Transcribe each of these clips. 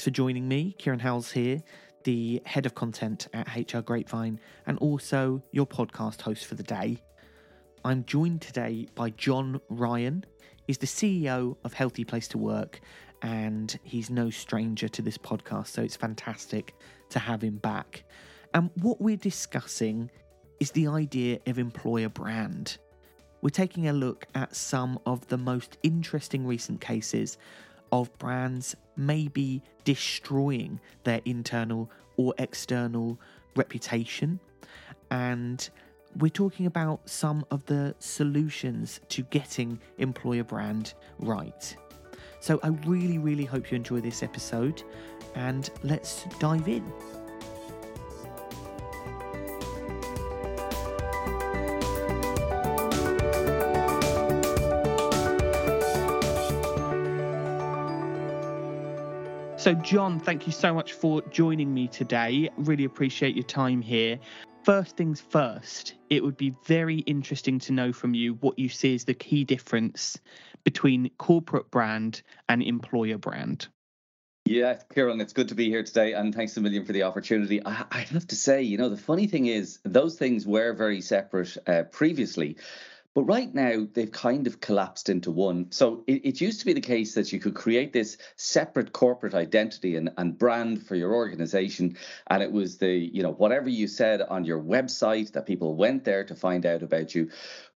Thanks for joining me. Kieran Howells here, the head of content at HR Grapevine and also your podcast host for the day. I'm joined today by John Ryan. He's the CEO of Healthy Place to Work and he's no stranger to this podcast, so it's fantastic to have him back. And what we're discussing is the idea of employer brand. We're taking a look at some of the most interesting recent cases of brands maybe destroying their internal or external reputation. And we're talking about some of the solutions to getting employer brand right. So I really, really hope you enjoy this episode and let's dive in. So, John, thank you so much for joining me today. Really appreciate your time here. First things first, it would be very interesting to know from you what you see as the key difference between corporate brand and employer brand. Yeah, Kieran, it's good to be here today, and thanks a million for the opportunity. I, I have to say, you know, the funny thing is, those things were very separate uh, previously, but right now, they've kind of collapsed into one. So it, it, used to be the case that you could create this separate corporate identity and, and brand for your organization. And it was the, you know, whatever you said on your website that people went there to find out about you.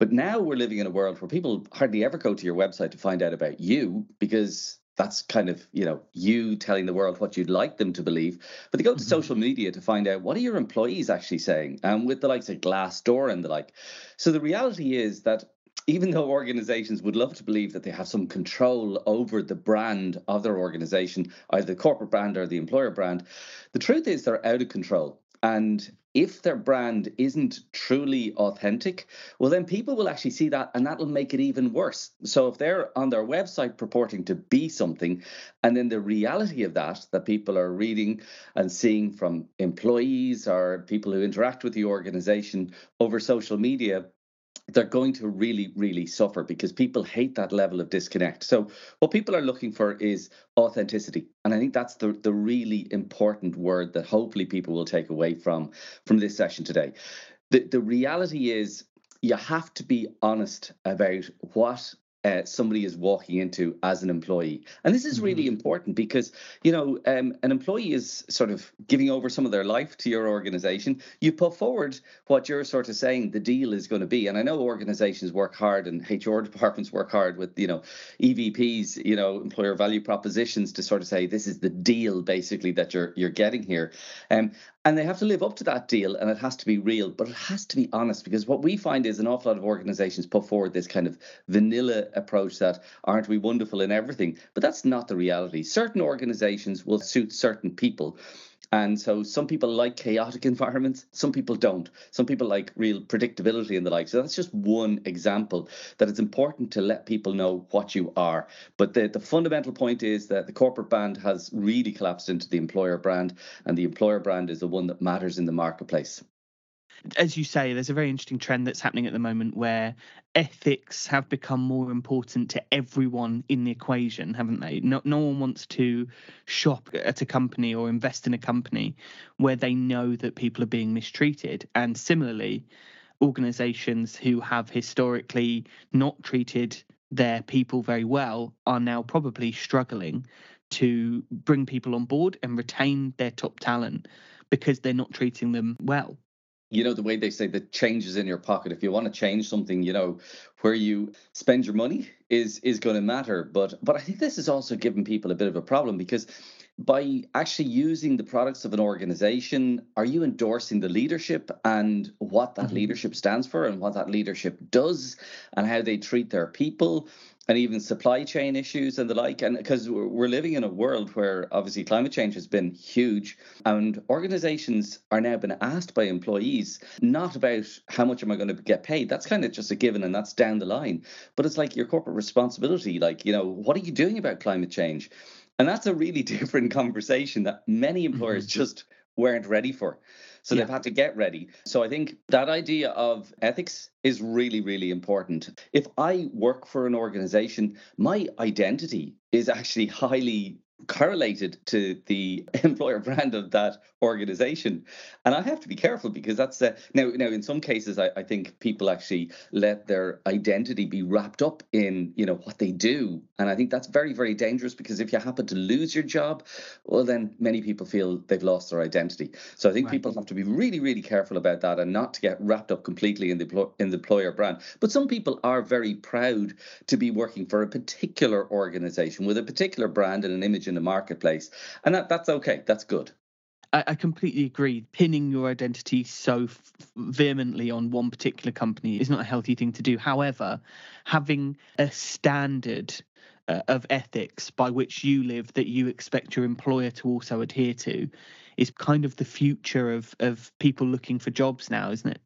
But now we're living in a world where people hardly ever go to your website to find out about you because that's kind of you know you telling the world what you'd like them to believe. But they go to mm-hmm. social media to find out what are your employees actually saying and with the likes of glassdoor and the like. So the reality is that even though organizations would love to believe that they have some control over the brand of their organization either the corporate brand or the employer brand the truth is they're out of control. And if their brand isn't truly authentic, well, then people will actually see that and that'll make it even worse. So if they're on their website purporting to be something, and then the reality of that, that people are reading and seeing from employees or people who interact with the organization over social media, they're going to really, really suffer because people hate that level of disconnect. So, what people are looking for is authenticity, and I think that's the the really important word that hopefully people will take away from from this session today. The the reality is you have to be honest about what uh, somebody is walking into as an employee. And this is really mm-hmm. important because, you know, um, an employee is sort of giving over some of their life to your organization. You put forward what you're sort of saying the deal is going to be. And I know organizations work hard and HR departments work hard with, you know, EVPs, you know, employer value propositions to sort of say this is the deal basically that you're you're getting here. Um, and they have to live up to that deal and it has to be real but it has to be honest because what we find is an awful lot of organizations put forward this kind of vanilla approach that aren't we wonderful in everything but that's not the reality certain organizations will suit certain people and so some people like chaotic environments, some people don't. Some people like real predictability and the like. So that's just one example that it's important to let people know what you are. But the, the fundamental point is that the corporate brand has really collapsed into the employer brand, and the employer brand is the one that matters in the marketplace as you say, there's a very interesting trend that's happening at the moment where ethics have become more important to everyone in the equation, haven't they? No, no one wants to shop at a company or invest in a company where they know that people are being mistreated. And similarly, organizations who have historically not treated their people very well are now probably struggling to bring people on board and retain their top talent because they're not treating them well you know the way they say the changes in your pocket. If you want to change something you know where you spend your money is is going to matter. But but i think this is also giving people a bit of a problem because by actually using the products of an organization are you endorsing the leadership and what that mm-hmm. leadership stands for and what that leadership does and how they treat their people and even supply chain issues and the like. And because we're living in a world where obviously climate change has been huge, and organizations are now being asked by employees not about how much am I going to get paid. That's kind of just a given and that's down the line. But it's like your corporate responsibility. Like, you know, what are you doing about climate change? And that's a really different conversation that many employers mm-hmm. just weren't ready for. So yeah. they've had to get ready. So I think that idea of ethics is really, really important. If I work for an organization, my identity is actually highly correlated to the employer brand of that organization. And i have to be careful because that's uh, now now in some cases I, I think people actually let their identity be wrapped up in you know what they do. And i think that's very very dangerous because if you happen to lose your job well then many people feel they've lost their identity. So i think right. people have to be really really careful about that and not to get wrapped up completely in the in the employer brand. But some people are very proud to be working for a particular organization with a particular brand and an image in the marketplace and that that's okay that's good I, I completely agree. Pinning your identity so f- vehemently on one particular company is not a healthy thing to do. However, having a standard uh, of ethics by which you live that you expect your employer to also adhere to is kind of the future of of people looking for jobs now, isn't it?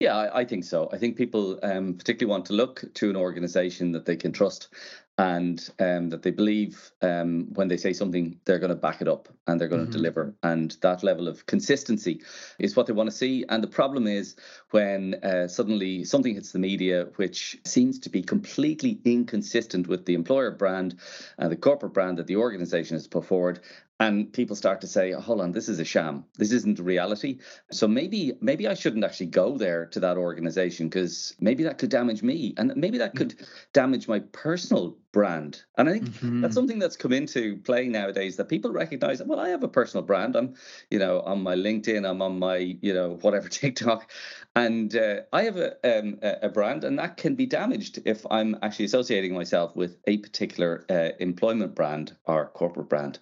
Yeah, I, I, think so. I think people um, particularly want to look to an organization that they can trust and um, that they believe um, when they say something, they're going to back it up and they're going mm-hmm. to deliver. And that level of consistency is what they want to see. And the problem is when uh, suddenly something hits the media which seems to be completely inconsistent with the employer brand and the corporate brand that the organization has put forward, and people start to say hold on this is a sham. This isn't reality. So maybe maybe i shouldn't actually go there to that organization because maybe that could damage me and maybe that could damage my personal brand. And i think mm-hmm. that's something that's come into play nowadays that people recognize well i have a personal brand. I'm you know on my linkedin i'm on my you know whatever tiktok. And uh, i have a, um, a brand and that can be damaged if i'm actually associating myself with a particular uh, employment brand or corporate brand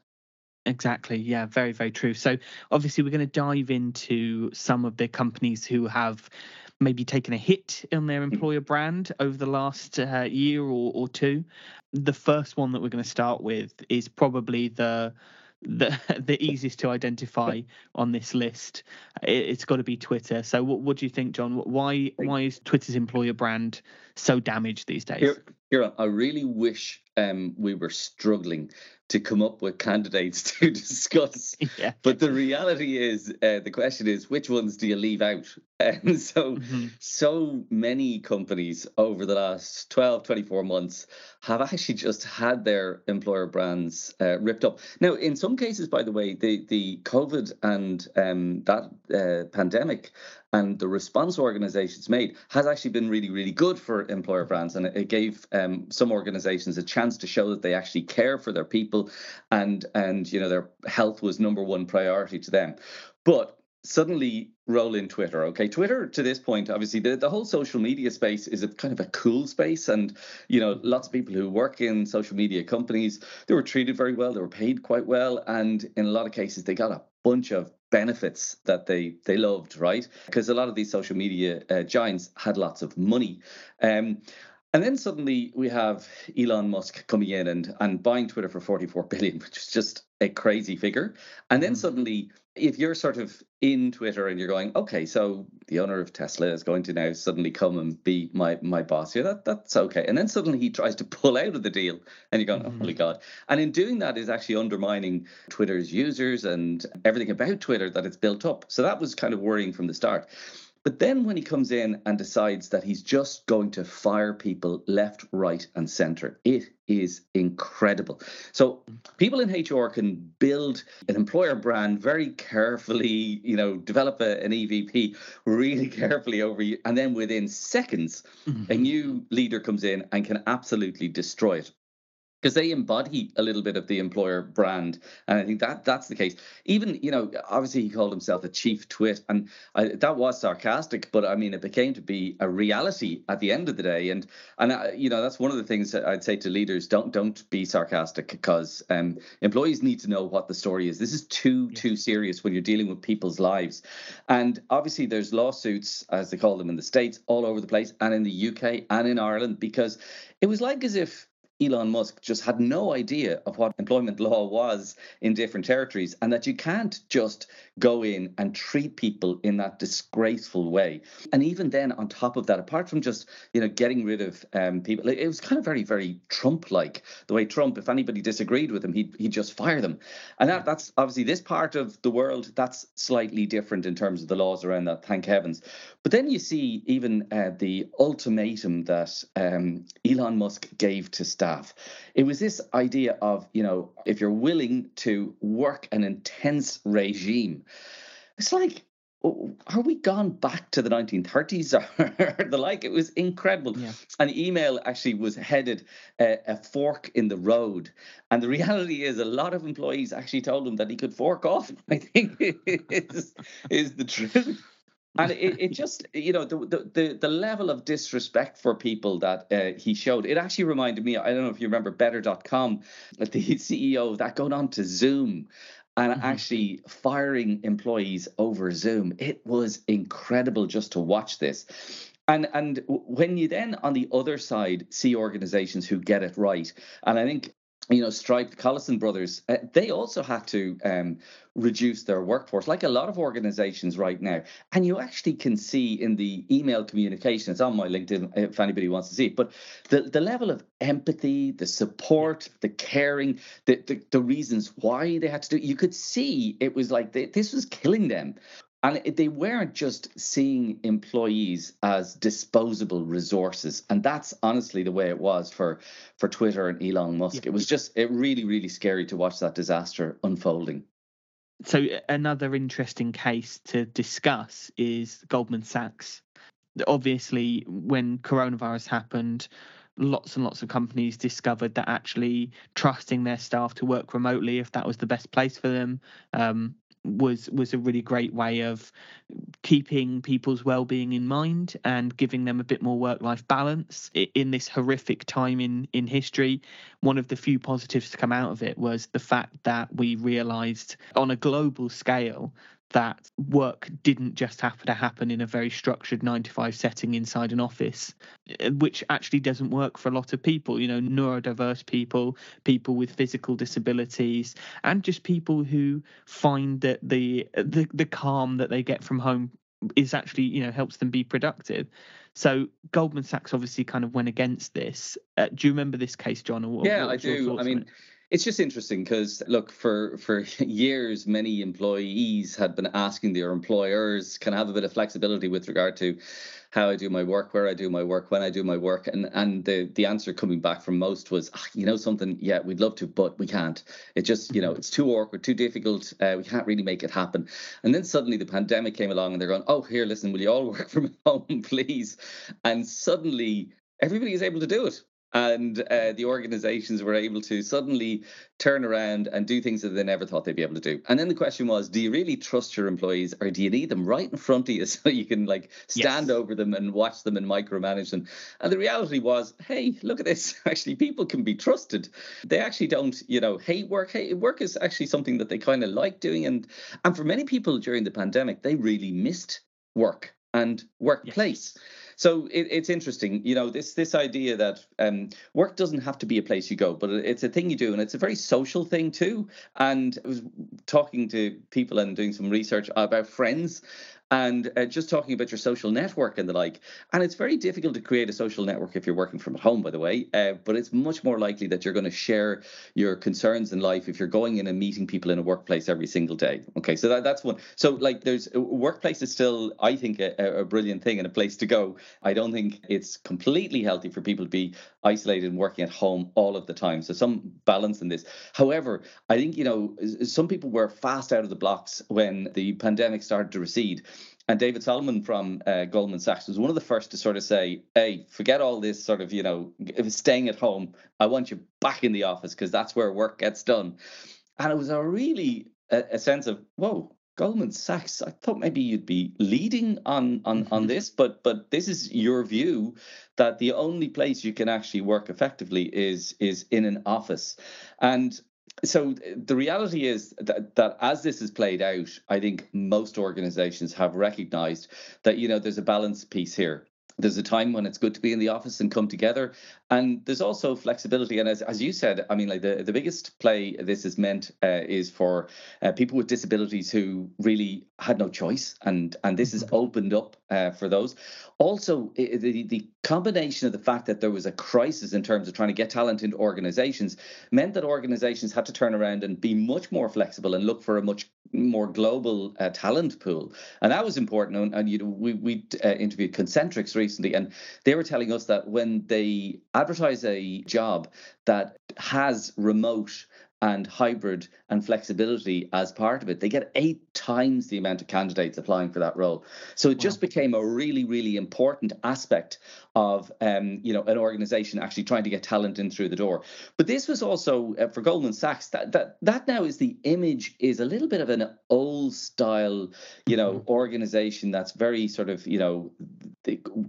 Exactly. Yeah, very, very true. So, obviously, we're going to dive into some of the companies who have maybe taken a hit in their mm. employer brand over the last uh, year or, or two. The first one that we're going to start with is probably the the the easiest to identify on this list. It, has got to be Twitter. So, what, what do you think, John? Why why is Twitter's employer brand so damaged these days? Here, here I really wish um, we were struggling to come up with candidates to discuss. Yeah. But the reality is, uh, the question is, which ones do you leave out? And so, mm-hmm. so many companies over the last 12, 24 months have actually just had their employer brands uh, ripped up. Now, in some cases, by the way, the, the COVID and um, that uh, pandemic and the response organizations made has actually been really, really good for employer brands. And it gave um, some organizations a chance to show that they actually care for their people and, and you know, their health was number one priority to them. But suddenly roll in Twitter. Okay, Twitter to this point, obviously, the, the whole social media space is a kind of a cool space, and you know, lots of people who work in social media companies they were treated very well, they were paid quite well, and in a lot of cases, they got a bunch of benefits that they they loved, right? Because a lot of these social media uh, giants had lots of money. Um, and then suddenly we have Elon Musk coming in and, and buying Twitter for 44 billion, which is just a crazy figure. And then mm-hmm. suddenly, if you're sort of in Twitter and you're going, okay, so the owner of Tesla is going to now suddenly come and be my my boss, here, that that's okay. And then suddenly he tries to pull out of the deal, and you're going, oh mm-hmm. god. And in doing that, is actually undermining Twitter's users and everything about Twitter that it's built up. So that was kind of worrying from the start. But then when he comes in and decides that he's just going to fire people left, right, and center, it is incredible. So people in HR can build an employer brand very carefully, you know, develop a, an EVP really carefully over you, and then within seconds, mm-hmm. a new leader comes in and can absolutely destroy it because they embody a little bit of the employer brand and i think that that's the case. Even you know obviously he called himself a chief twit and I, that was sarcastic but i mean it became to be a reality at the end of the day and and I, you know that's one of the things that i'd say to leaders don't don't be sarcastic because um, employees need to know what the story is. This is too too serious when you're dealing with people's lives. And obviously there's lawsuits as they call them in the states all over the place and in the uk and in ireland because it was like as if Elon Musk just had no idea of what employment law was in different territories, and that you can't just go in and treat people in that disgraceful way. And even then, on top of that, apart from just you know getting rid of um, people, it was kind of very, very Trump-like. The way Trump, if anybody disagreed with him, he'd he'd just fire them. And that, that's obviously this part of the world that's slightly different in terms of the laws around that. Thank heavens. But then you see even uh, the ultimatum that um, Elon Musk gave to. Staff. It was this idea of, you know, if you're willing to work an intense regime, it's like, are we gone back to the 1930s or the like? It was incredible. Yeah. An email actually was headed uh, a fork in the road. And the reality is, a lot of employees actually told him that he could fork off. I think is, is the truth and it, it just you know the, the the level of disrespect for people that uh, he showed it actually reminded me i don't know if you remember better.com the ceo that going on to zoom and mm-hmm. actually firing employees over zoom. It was incredible just to watch this. And and when you then on the other side see organizations who get it right. And i think you know, Stripe, the Collison brothers, uh, they also had to um, reduce their workforce, like a lot of organizations right now. And you actually can see in the email communication, it's on my LinkedIn if anybody wants to see it, but the, the level of empathy, the support, the caring, the, the, the reasons why they had to do it, you could see it was like they, this was killing them. And they weren't just seeing employees as disposable resources. And that's honestly the way it was for, for Twitter and Elon Musk. Yeah. It was just it really, really scary to watch that disaster unfolding. So, another interesting case to discuss is Goldman Sachs. Obviously, when coronavirus happened, lots and lots of companies discovered that actually trusting their staff to work remotely, if that was the best place for them, um, was was a really great way of keeping people's well-being in mind and giving them a bit more work-life balance. In this horrific time in in history one of the few positives to come out of it was the fact that we realized on a global scale that work didn't just happen to happen in a very structured nine to five setting inside an office, eh, which actually doesn't work for a lot of people, you know, neurodiverse people, people with physical disabilities, and just people who find that the the, the calm that they get from home is actually, you know, helps them be productive. So Goldman Sachs obviously kind of went against this. Uh, do you remember this case, John? Or, yeah, I do. I mean, it's just interesting because look, for for years, many employees had been asking their employers can I have a bit of flexibility with regard to how I do my work, where I do my work, when I do my work, and and the the answer coming back from most was, ah, you know, something, yeah, we'd love to, but we can't. It just, you know, mm-hmm. it's too awkward, too difficult. Uh, we can't really make it happen. And then suddenly the pandemic came along, and they're going, oh, here, listen, will you all work from home, please? And suddenly everybody is able to do it and uh, the organizations were able to suddenly turn around and do things that they never thought they'd be able to do. And then the question was, do you really trust your employees or do you need them right in front of you so you can like stand yes. over them and watch them and micromanage them? And the reality was, hey, look at this. Actually, people can be trusted. They actually don't, you know, hate work. Hey, work is actually something that they kind of like doing. And and for many people during the pandemic, they really missed work and workplace. Yes. So it, it's interesting, you know, this this idea that um, work doesn't have to be a place you go, but it's a thing you do, and it's a very social thing too. And I was talking to people and doing some research about friends and uh, just talking about your social network and the like. And it's very difficult to create a social network if you're working from home, by the way, uh, but it's much more likely that you're going to share your concerns in life if you're going in and meeting people in a workplace every single day. Okay, so that, that's one. So, like, there's workplace is still, I think, a, a brilliant thing and a place to go. I don't think it's completely healthy for people to be isolated and working at home all of the time. So, some balance in this. However, I think, you know, some people were fast out of the blocks when the pandemic started to recede. And David Solomon from uh, Goldman Sachs was one of the first to sort of say, "Hey, forget all this sort of, you know, staying at home. I want you back in the office because that's where work gets done." And it was a really a, a, sense of, "Whoa, Goldman Sachs. I thought maybe you'd be leading on on on mm-hmm. this, but but this is your view that the only place you can actually work effectively is is in an office." And so the reality is that, that as this is played out, I think most organizations have recognized that, you know, there's a balance piece here there's a time when it's good to be in the office and come together. And there's also flexibility. And as, as you said i mean like the, the biggest play this is meant uh, is for uh, people with disabilities who really had no choice. And and this has mm-hmm. opened up uh, for those. Also the, the combination of the fact that there was a crisis in terms of trying to get talent into organizations meant that organizations had to turn around and be much more flexible and look for a much more global uh, talent pool. And that was important. And, and you know we, we uh, interviewed concentrix recently, and they were telling us that when they advertise a job that has remote and hybrid and flexibility as part of it, they get eight times the amount of candidates applying for that role. So it wow. just became a really, really important aspect of um, you know an organization actually trying to get talent in through the door. But this was also uh, for Goldman Sachs that that that now is the image is a little bit of an old style, you know, mm-hmm. organization that's very sort of you know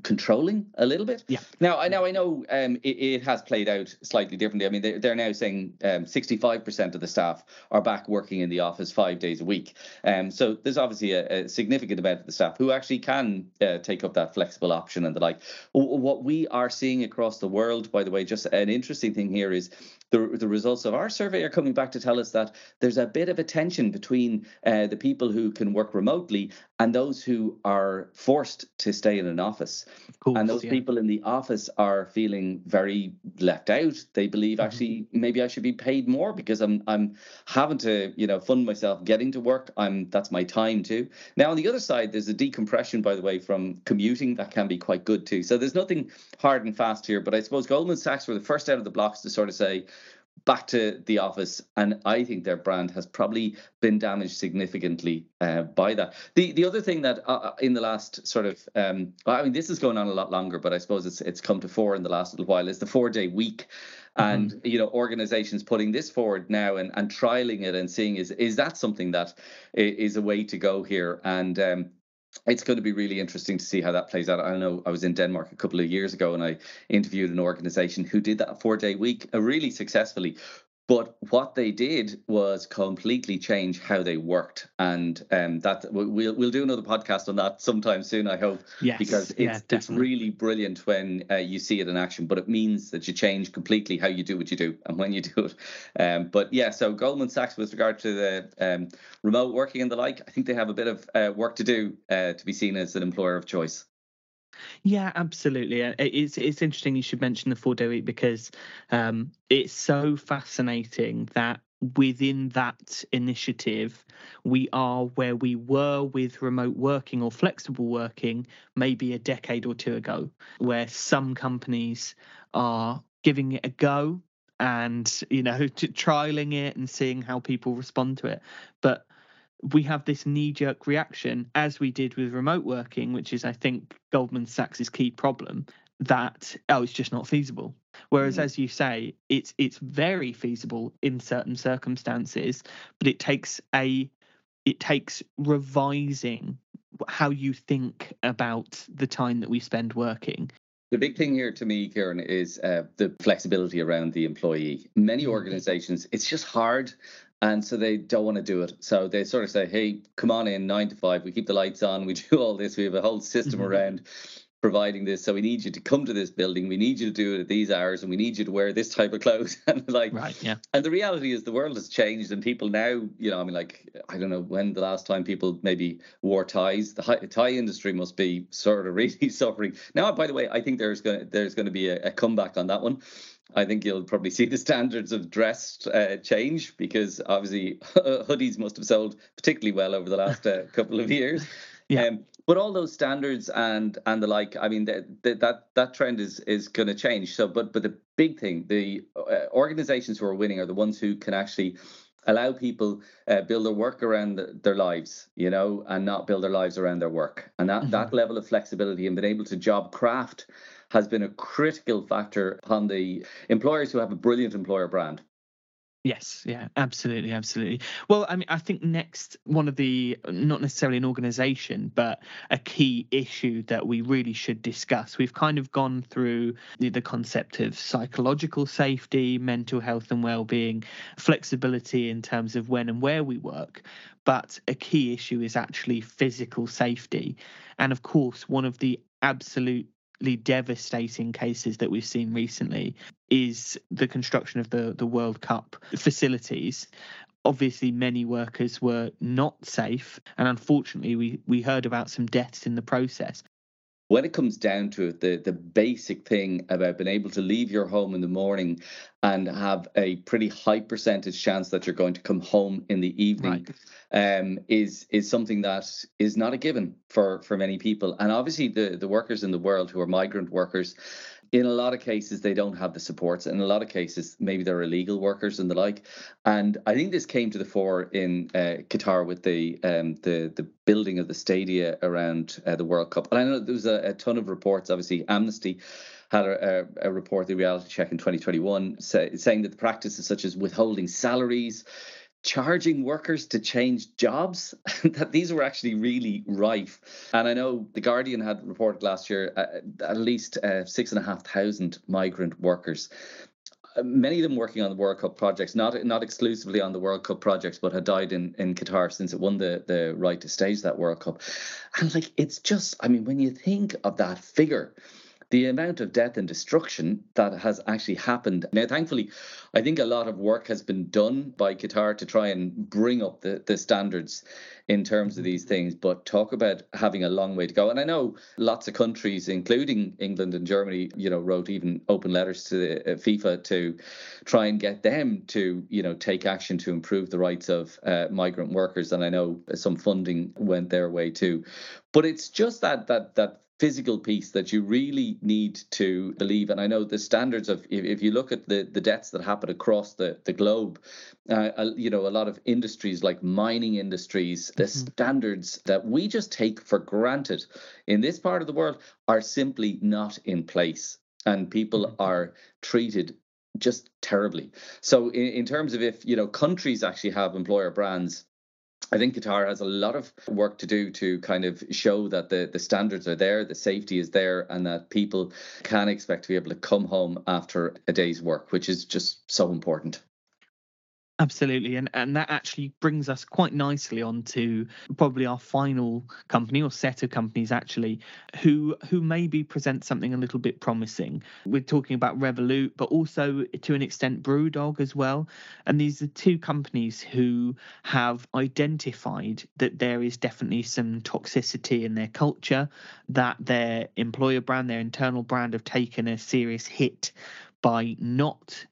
controlling a little bit. Yeah. Now I know I know um, it, it, has played out slightly differently. I mean they, they're now saying um, 65% of the staff are back working in the office five days a week. Um, so there's obviously a, a significant amount of the staff who actually can uh, take up that flexible option and the like. What we are seeing across the world, by the way, just an interesting thing here is the, the results of our survey are coming back to tell us that there's a bit of a tension between uh, the people who can work remotely and those who are forced to stay in an office. Course, and those yeah. people in the office are feeling very left out. They believe mm-hmm. actually maybe I should be paid more because I'm I'm having to you know fund myself getting to work. I'm that's my time too. Now on the other side, there's a decompression by the way from commuting that can be quite good too. So there's nothing hard and fast here, but I suppose Goldman Sachs were the first out of the blocks to sort of say back to the office, and I think their brand has probably been damaged significantly uh, by that. The the other thing that uh, uh in the last sort of, um, I mean, this is going on a lot longer, but I suppose it's it's come to fore in the last little while is the four day week. And mm-hmm. you know, organizations putting this forward now and, and trialing it and seeing is is that something that is a way to go here? And um, it's going to be really interesting to see how that plays out. I know I was in Denmark a couple of years ago and I interviewed an organization who did that four day week really successfully. But what they did was completely change how they worked, and um, that we'll we'll do another podcast on that sometime soon. I hope, yes, because it's yeah, it's really brilliant when uh, you see it in action. But it means that you change completely how you do what you do and when you do it. Um, but yeah, so Goldman Sachs, with regard to the um, remote working and the like, I think they have a bit of uh, work to do uh, to be seen as an employer of choice. Yeah, absolutely. Uh, it's it's interesting you should mention the four day week because um, it's so fascinating that within that initiative we are where we were with remote working or flexible working maybe a decade or two ago where some companies are giving it a go and you know trialing it and seeing how people respond to it but we have this knee jerk reaction, as we did with remote working, which is, I think, Goldman Sachs's key problem, that, oh, it's just not feasible. Whereas, mm. as you say, it's it's very feasible in certain circumstances, but it takes a it takes revising how you think about the time that we spend working. The big thing here to me, Kieran, is uh, the flexibility around the employee. Many mm-hmm. organizations, it's just hard and so they don't want to do it. So they sort of say, "Hey, come on in nine to five. We keep the lights on. We do all this. We have a whole system mm-hmm. around providing this. So we need you to come to this building. We need you to do it at these hours, and we need you to wear this type of clothes." and like, right, yeah. And the reality is, the world has changed, and people now, you know, I mean, like, I don't know when the last time people maybe wore ties. The tie industry must be sort of really suffering now. By the way, I think there's going to, there's going to be a, a comeback on that one. I think you'll probably see the standards of dress uh, change because obviously hoodies must have sold particularly well over the last uh, couple of years. Yeah. Um, but all those standards and and the like, I mean, that that that trend is is going to change. So, but but the big thing, the uh, organizations who are winning are the ones who can actually allow people uh, build their work around their lives you know and not build their lives around their work and that mm-hmm. that level of flexibility and being able to job craft has been a critical factor on the employers who have a brilliant employer brand. Yes, yeah, absolutely, absolutely. Well, I mean, I think next one of the not necessarily an organization, but a key issue that we really should discuss. We've kind of gone through the, the concept of psychological safety, mental health and well-being, flexibility in terms of when and where we work, but a key issue is actually physical safety. And of course, one of the absolute devastating cases that we've seen recently is the construction of the the World Cup facilities. Obviously, many workers were not safe, and unfortunately, we we heard about some deaths in the process. When it comes down to it, the, the basic thing about being able to leave your home in the morning and have a pretty high percentage chance that you're going to come home in the evening right. um, is is something that is not a given for for many people. And obviously, the the workers in the world who are migrant workers in a lot of cases they don't have the supports in a lot of cases maybe they're illegal workers and the like. And i think this came to the fore in uh, qatar with the um, the the building of the stadia around uh, the world cup. And i know there was a, a ton of reports. Obviously amnesty had a, a, report, the reality check in 2021, say, saying that the practices such as withholding salaries, charging workers to change jobs that these were actually really rife and i know the guardian had reported last year uh, at least uh, six and a half thousand migrant workers uh, many of them working on the World Cup projects, not not exclusively on the World Cup projects, but had died in, in Qatar since it won the, the right to stage that World Cup. And like it's just, I mean, when you think of that figure, the amount of death and destruction that has actually happened. Now, thankfully, I think a lot of work has been done by Qatar to try and bring up the, the standards in terms of these things, but talk about having a long way to go. And I know lots of countries, including England and Germany, you know, wrote even open letters to uh, FIFA to try and get them to, you know, take action to improve the rights of uh, migrant workers. And I know some funding went their way too. But it's just that that that physical piece that you really need to believe. And I know the standards of if, if you look at the the deaths that happen across the the globe, uh, you know a lot of industries like mining industries, the mm-hmm. standards that we just take for granted in this part of the world are simply not in place, and people mm-hmm. are treated just terribly. So in, in terms of if you know countries actually have employer brands I think Qatar has a lot of work to do to kind of show that the, the standards are there, the safety is there, and that people can expect to be able to come home after a day's work, which is just so important. Absolutely, and and that actually brings us quite nicely on to probably our final company or set of companies actually who who maybe present something a little bit promising. We're talking about Revolut, but also to an extent BrewDog as well. And these are two companies who have identified that there is definitely some toxicity in their culture, that their employer brand, their internal brand have taken a serious hit by not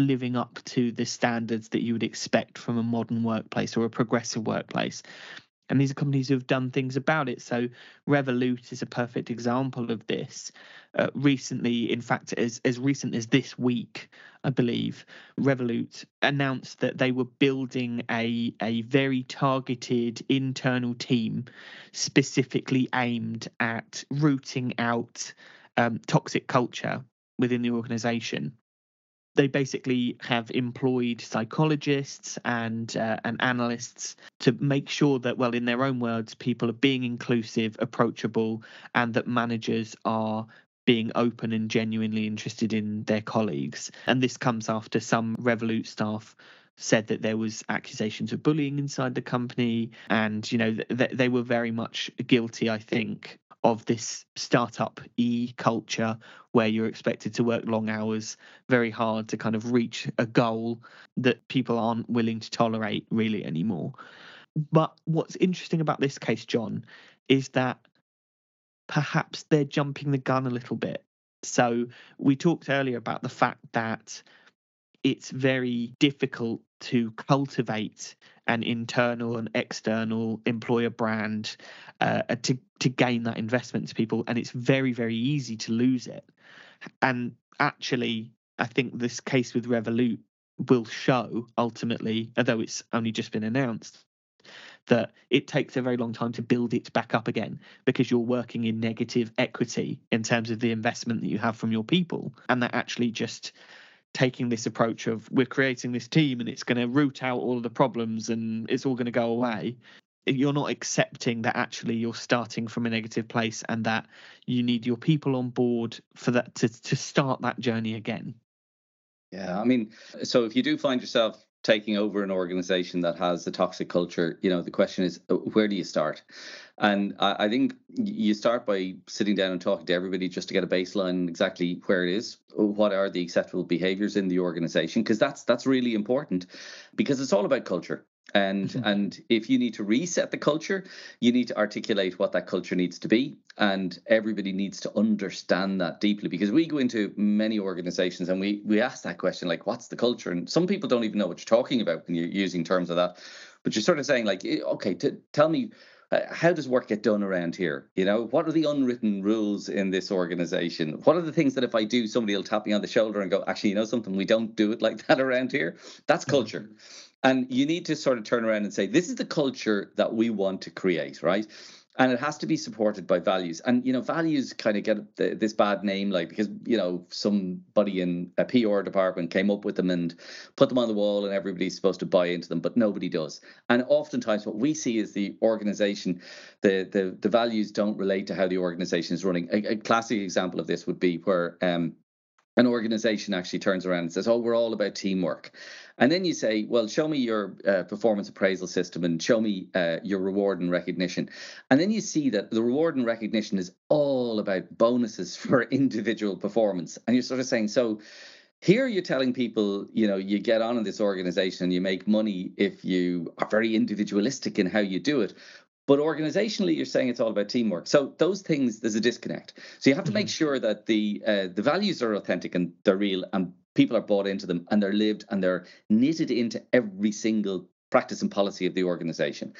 living up to the standards that you would expect from a modern workplace or a progressive workplace. And these are companies who have done things about it. So Revolut is a perfect example of this. Uh, recently, in fact, as as recent as this week, I believe, Revolut announced that they were building a a very targeted internal team, specifically aimed at rooting out um, toxic culture within the organization they basically have employed psychologists and uh, and analysts to make sure that well in their own words people are being inclusive approachable and that managers are being open and genuinely interested in their colleagues. And this comes after some revolut staff said that there was accusations of bullying inside the company. And you know th- they were very much guilty i think of this startup e culture where you're expected to work long hours very hard to kind of reach a goal that people aren't willing to tolerate really anymore. But what's interesting about this case, John, is that perhaps they're jumping the gun a little bit. So we talked earlier about the fact that it's very difficult to cultivate an internal and external employer brand uh, to to gain that investment to people, and it's very very easy to lose it. And actually, I think this case with Revolut will show ultimately, although it's only just been announced, that it takes a very long time to build it back up again because you're working in negative equity in terms of the investment that you have from your people, and that actually just taking this approach of we're creating this team and it's going to root out all of the problems and it's all going to go away. You're not accepting that actually you're starting from a negative place and that you need your people on board for that to, to start that journey again. Yeah i mean so if you do find yourself taking over an organization that has a toxic culture you know the question is uh, where do you start? And I, I think you start by sitting down and talking to everybody just to get a baseline exactly where it is what are the acceptable behaviors in the organization because that's that's really important because it's all about culture and mm-hmm. and if you need to reset the culture you need to articulate what that culture needs to be and everybody needs to understand that deeply because we go into many organizations and we we ask that question like what's the culture and some people don't even know what you're talking about when you're using terms of that but you're sort of saying like eh, okay t- tell me uh, how does work get done around here? You know, what are the unwritten rules in this organization? What are the things that if I do, somebody will tap me on the shoulder and go, actually, you know something, we don't do it like that around here? That's mm-hmm. And you need to sort of turn around and say, this is the culture that we want to create, right? and it has to be supported by values. And you know values kind of get this bad name like because you know somebody in a pr department came up with them and put them on the wall and everybody's supposed to buy into them but nobody does. And oftentimes what we see is the organization the the, the values don't relate to how the organization is running. A, a classic example of this would be where um, an organization actually turns around and says, Oh, we're all about teamwork. And then you say, Well, show me your uh, performance appraisal system and show me uh, your reward and recognition. And then you see that the reward and recognition is all about bonuses for individual performance. And you're sort of saying, So here you're telling people, you know, you get on in this organization you make money if you are very individualistic in how you do it. But organizationally, you're saying it's all about teamwork. So those things, there's a disconnect. So you have to make mm-hmm. sure that the uh, the values are authentic and they're real, and people are bought into them, and they're lived, and they're knitted into every single practice and policy of the organization.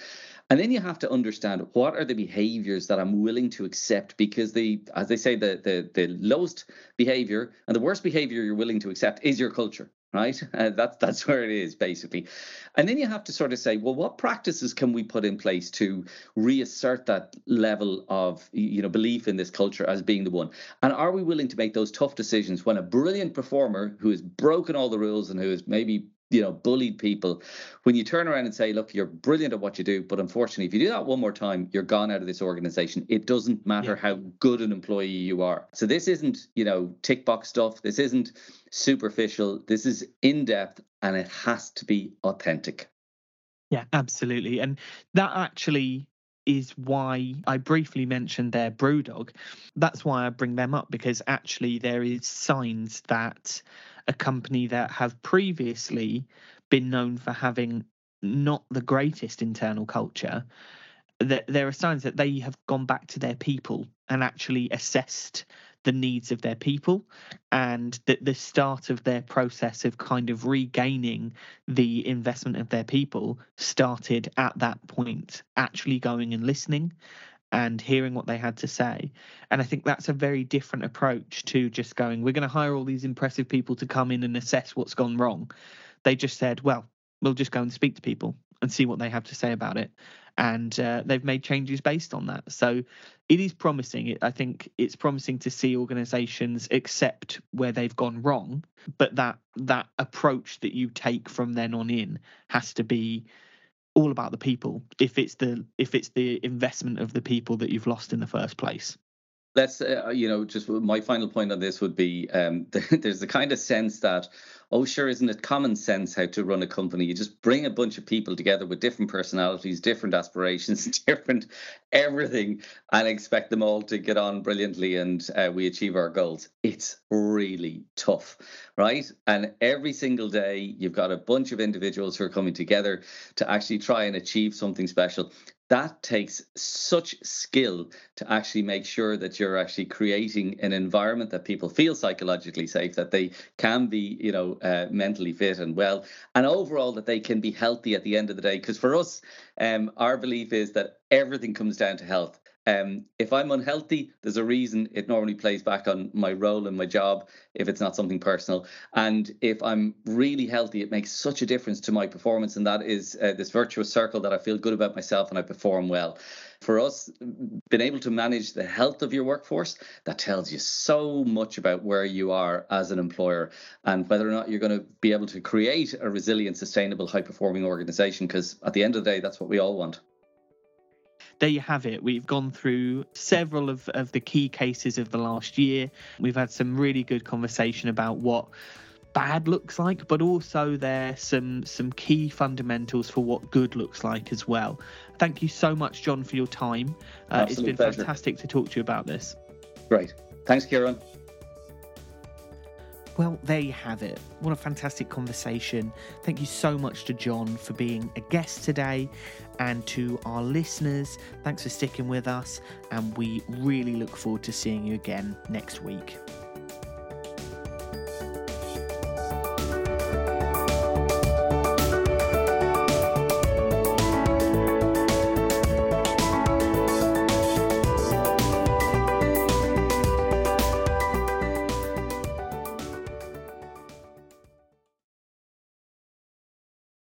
And then you have to understand what are the behaviors that I'm willing to accept because the as they say the the the lowest behavior and the worst behavior you're willing to accept is your culture right? Uh, that's that's where it is basically, and then you have to sort of say, well, what practices can we put in place to reassert that level of you know belief in this culture as being the one, and are we willing to make those tough decisions when a brilliant performer who has broken all the rules and who has maybe you know bullied people when you turn around and say look you're brilliant at what you do but unfortunately if you do that one more time you're gone out of this organization. It doesn't matter yeah. how good an employee you are. So this isn't you know tick box stuff. This isn't superficial. This is in depth and it has to be authentic. Yeah absolutely. And that actually is why I briefly mentioned their Brewdog. That's why I bring them up because actually there is signs that a company that have previously been known for having not the greatest internal culture that there are signs that they have gone back to their people and actually assessed the needs of their people and that the start of their process of kind of regaining the investment of their people started at that point actually going and listening and hearing what they had to say. And I think that's a very different approach to just going, we're going to hire all these impressive people to come in and assess what's gone wrong. They just said, well, we'll just go and speak to people and see what they have to say about it. And uh, they've made changes based on that. So it is promising. I think it's promising to see organisations accept where they've gone wrong, but that that approach that you take from then on in has to be all about the people if it's the if it's the investment of the people that you've lost in the first place let's uh, you know just my final point on this would be um, there's the kind of sense that oh sure isn't it common sense how to run a company? You just bring a bunch of people together with different personalities different aspirations different everything and expect them all to get on brilliantly and uh, we achieve our goals. It's really tough right? And every single day you've got a bunch of individuals who are coming together to actually try and achieve something special that takes such skill to actually make sure that you're actually creating an environment that people feel psychologically safe that they can be you know uh, mentally fit and well and overall that they can be healthy at the end of the day. Because for us um, our belief is that everything comes down to health um, if I'm unhealthy, there's a reason it normally plays back on my role and my job if it's not something personal. And if I'm really healthy, it makes such a difference to my performance. And that is uh, this virtuous circle that I feel good about myself and I perform well. For us, being able to manage the health of your workforce, that tells you so much about where you are as an employer and whether or not you're going to be able to create a resilient, sustainable, high performing organization. Because at the end of the day, that's what we all want there you have it. We've gone through several of, of the key cases of the last year. We've had some really good conversation about what bad looks like, but also there some some key fundamentals for what good looks like as well. Thank you so much, John, for your time. Uh, it's been pleasure. fantastic to talk to you about this. Great. Thanks, Kieran. Well, there you have it. What a fantastic conversation. Thank you so much to John for being a guest today and to our listeners. Thanks for sticking with us, and we really look forward to seeing you again next week.